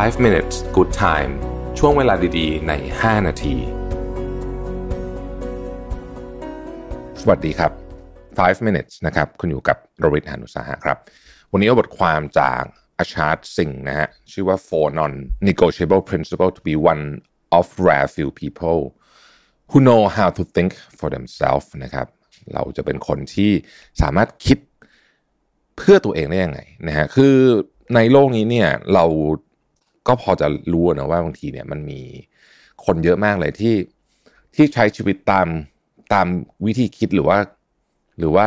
5 minutes good time ช่วงเวลาดีๆ ใน 5 นาที สวัสดีครับ 5 minutes นะครับ คุณอยู่กับโรบิทหานุสาหะครับ วันนี้เอาบทความจากอาชาร์ตสิงนะฮะ ชื่อว่า four non negotiable principle to be one of rare few people who know how to think for themselves นะครับ เราจะเป็นคนที่สามารถคิดเพื่อตัวเองได้ยังไงนะฮะ คือในโลกนี้เนี่ยเรา ก็พอจะรู้นะว่าบางทีเนี่ยมันมีคนเยอะมากเลยที่ที่ใช้ชีวิตตามตามวิธีคิดหรือว่า หรือว่า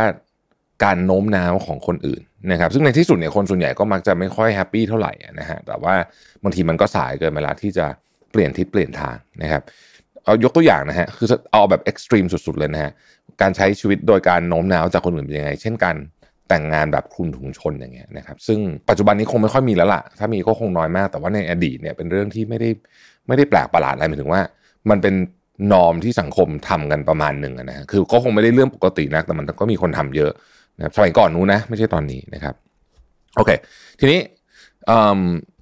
การโน้มน้าวของคนอื่นนะครับ ซึ่งในที่สุดเนี่ยคนส่วนใหญ่ก็มักจะไม่ค่อยแฮปปี้เท่าไหร่นะฮะแต่ว่าบางทีมันก็สายเกินเวลาที่จะเปลี่ยนทิศเปลี่ยนทางนะครับเอายกตัวอย่างนะฮะคือเอาแบบเอ็กซ์ตรีมสุดๆเลยนะฮะการใช้ชีวิตโดยการโน้มน้าวจากคนอื่นเป็นยังไง เช่นการ แต่งงานแบบคลุมถุงชนอย่างเงี้ยนะครับซึ่งปัจจุบันนี้คงไม่ค่อยมีแล้วล่ะ ถ้ามีก็คงน้อยมาก แต่ว่าในอดีตเนี่ยเป็นเรื่องที่ไม่ได้ไม่ได้แปลกประหลาดอะไรหมายถึงว่า มันเป็นนอมที่สังคมทำกันประมาณหนึ่งนะคือก็คงไม่ได้เรื่องปกตินะแต่มันก็มีคนทำเยอะนะสมัยก่อนนู้นนะ ไม่ใช่ตอนนี้นะครับ โอเค ทีนี้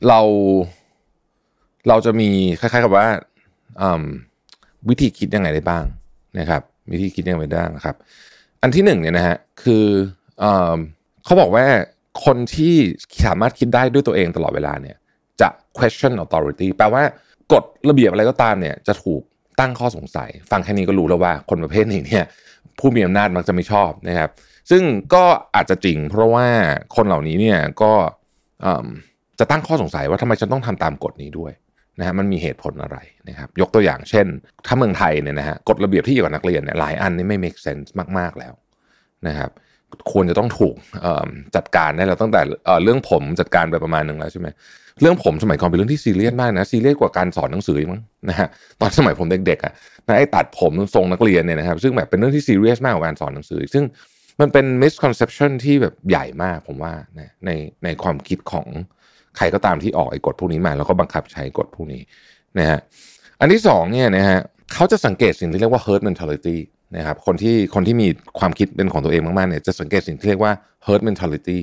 เราเราจะมีคล้าย ๆ กับว่าวิธีคิดยังไงได้บ้างนะครับ วิธีคิดยังไงได้บ้างนะครับ อันที่หนึ่งเนี่ยนะฮะคือ เขาบอกว่าคนที่สามารถคิดได้ด้วยตัวเองตลอดเวลาเนี่ยจะ question authority แปลว่ากฎระเบียบอะไรก็ตามเนี่ยจะถูกตั้งข้อสงสัย ฟังแค่นี้ก็รู้แล้วว่าคนประเภทนี้เนี่ยผู้มีอำนาจมักจะไม่ชอบนะครับ ซึ่งก็อาจจะจริง เพราะว่าคนเหล่านี้เนี่ยก็จะตั้งข้อสงสัยว่าทำไมฉันต้องทำตามกฎนี้ด้วยนะฮะมันมีเหตุผลอะไรนะครับ ยกตัวอย่างเช่น ถ้าเมืองไทยเนี่ยนะฮะกฎระเบียบที่เกี่ยวกับนักเรียนเนี่ยหลายอันนี่ไม่ make sense มาก ๆ แล้วนะครับ ควรจะต้องถูกจัดการได้แล้วตั้งแต่เรื่องผมจัดการไปประมาณหนึ่งแล้วใช่ไหมเรื่องผมสมัยก่อนเป็นเรื่องที่ซีเรียสมากนะซีเรียสกว่าการสอนหนังสือมั้งนะฮะตอนสมัยผมเด็กๆอะไอ้ตัดผมทรงนักเรียนเนี่ยนะครับซึ่งแบบเป็นเรื่องที่ซีเรียสมากกว่าการสอนหนังสือ ซึ่งมันเป็น misconception ที่แบบใหญ่มากผมว่าในในความคิดของใครก็ตามที่ออกไอ้กฎพวกนี้มา แล้วก็บังคับใช้กฎพวกนี้นะฮะอันที่สองเนี่ยนะฮะเขาจะสังเกตสิ่งที่เรียกว่า herd mentality นะครับคนที่คนที่มีความคิดเป็นของตัวเองมากๆเนี่ยจะสังเกตสิ่งที่เรียกว่า herd mentality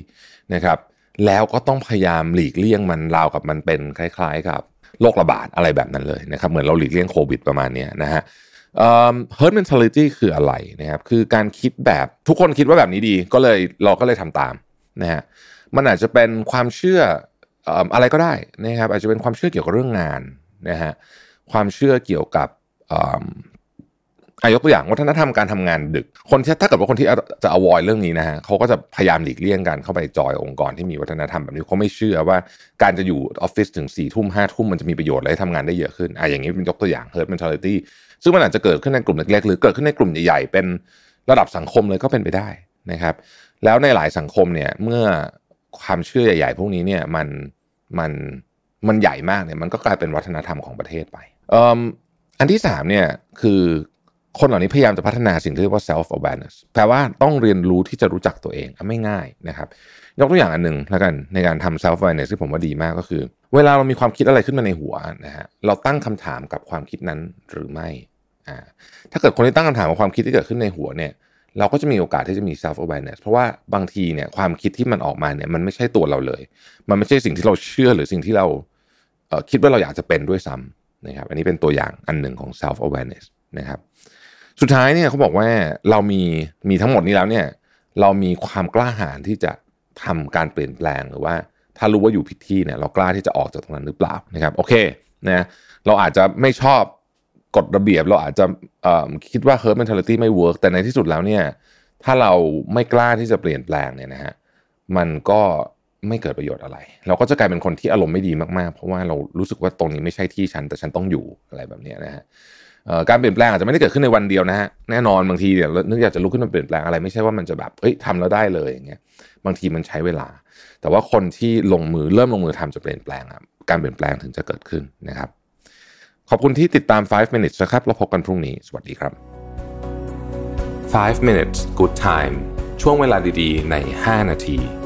นะครับแล้วก็ต้องพยายามหลีกเลี่ยงมันราวกับมันเป็นคล้าย ๆ กับโรคระบาดอะไรแบบนั้นเลยนะครับเหมือนเราหลีกเลี่ยงโควิดประมาณนี้นะฮะ herd mentality คืออะไรนะครับคือการคิดแบบทุกคนคิดว่าแบบนี้ดีก็เลยเราก็เลยทำตามนะฮะมันอาจจะเป็นความเชื่ออะไรก็ได้นะครับอาจจะเป็นความเชื่อเกี่ยวกับเรื่องงานนะฮะความเชื่อเกี่ยวกับ ยกตัวอย่างวัฒนธรรมการทำงานดึก คนที่ถ้าเกิดว่าคนที่จะ avoid เรื่องนี้นะฮะเขาก็จะพยายามหลีกเลี่ยงกันเข้าไปจอยองค์กรที่มีวัฒนธรรมแบบนี้เขาไม่เชื่อว่าการจะอยู่ออฟฟิศถึงสี่ทุ่มห้าทุ่มมันจะมีประโยชน์และทำงานได้เยอะขึ้นอะอย่างนี้เป็นยกตัวอย่าง herd mentality ซึ่งมันอาจจะเกิดขึ้นในกลุ่มเล็กๆหรือเกิดขึ้นในกลุ่มใหญ่ๆเป็นระดับสังคมเลยก็เป็นไปได้นะครับ แล้วในหลายสังคมเนี่ยเมื่อความเชื่อใหญ่ ๆ พวกนี้เนี่ยมันมันมันใหญ่มากเนี่ยมันก็กลายเป็นวัฒนธรรมของประเทศไปอันที่สามเนี่ยคือ คนเหล่านี้พยายามจะพัฒนาสิ่งที่เรียกว่า self awareness แปลว่าต้องเรียนรู้ที่จะรู้จักตัวเองไม่ง่ายนะครับ ยกตัวอย่างอันหนึ่งแล้วกันในการทำ self awareness ที่ผมว่าดีมากก็คือ เวลาเรามีความคิดอะไรขึ้นมาในหัวนะฮะเราตั้งคำถามกับความคิดนั้นหรือไม่อ่าถ้าเกิดคนที่ตั้งคำถามกับความคิดที่เกิดขึ้นในหัวเนี่ยเราก็จะมีโอกาสที่จะมี self awareness เพราะว่าบางทีเนี่ยความคิดที่มันออกมาเนี่ยมันไม่ใช่ตัวเราเลย มันไม่ใช่สิ่งที่เราเชื่อหรือสิ่งที่เราเคิดว่าเราอยากจะเป็นด้วยซ้ำนะครับ อันนี้เป็นตัวอย่างอันหนึ่งของ self awareness นะครับ สุดท้ายเนี่ยเขาบอกว่าเรามีมีทั้งหมดนี้แล้วเนี่ย เรามีความกล้าหาญที่จะทำการเปลี่ยนแปลงหรือว่า ถ้ารู้ว่าอยู่ผิดที่เนี่ย เรากล้าที่จะออกจากตรงนั้นหรือเปล่านะครับ โอเคนะเราอาจจะไม่ชอบกฎระเบียบ เราอาจจะคิดว่า herd mentality ไม่ work แต่ในที่สุดแล้วเนี่ยถ้าเราไม่กล้าที่จะเปลี่ยนแปลงเนี่ยนะฮะมันก็ไม่เกิดประโยชน์อะไร เราก็จะกลายเป็นคนที่อารมณ์ไม่ดีมากๆ เพราะว่าเรารู้สึกว่าตรงนี้ไม่ใช่ที่ฉันแต่ฉันต้องอยู่อะไรแบบนี้นะฮะ การเปลี่ยนแปลงอาจจะไม่ได้เกิดขึ้นในวันเดียวนะฮะแน่นอนบางทีเนี่ยนึกอยากจะลุกขึ้นมาเปลี่ยนแปลงอะไรไม่ใช่ว่ามันจะแบบเฮ้ยทำแล้วได้เลยอย่างเงี้ยบางทีมันใช้เวลา แต่ว่าคนที่ลงมือเริ่มลงมือทำจะเปลี่ยนแปลงอะการเปลี่ยนแปลงถึงจะเกิดขึ้นนะครับ ขอบคุณที่ติดตาม 5 minutes นะครับแล้วพบกันพรุ่งนี้ สวัสดีครับ 5 minutes good time ช่วงเวลาดีๆ ใน 5 นาที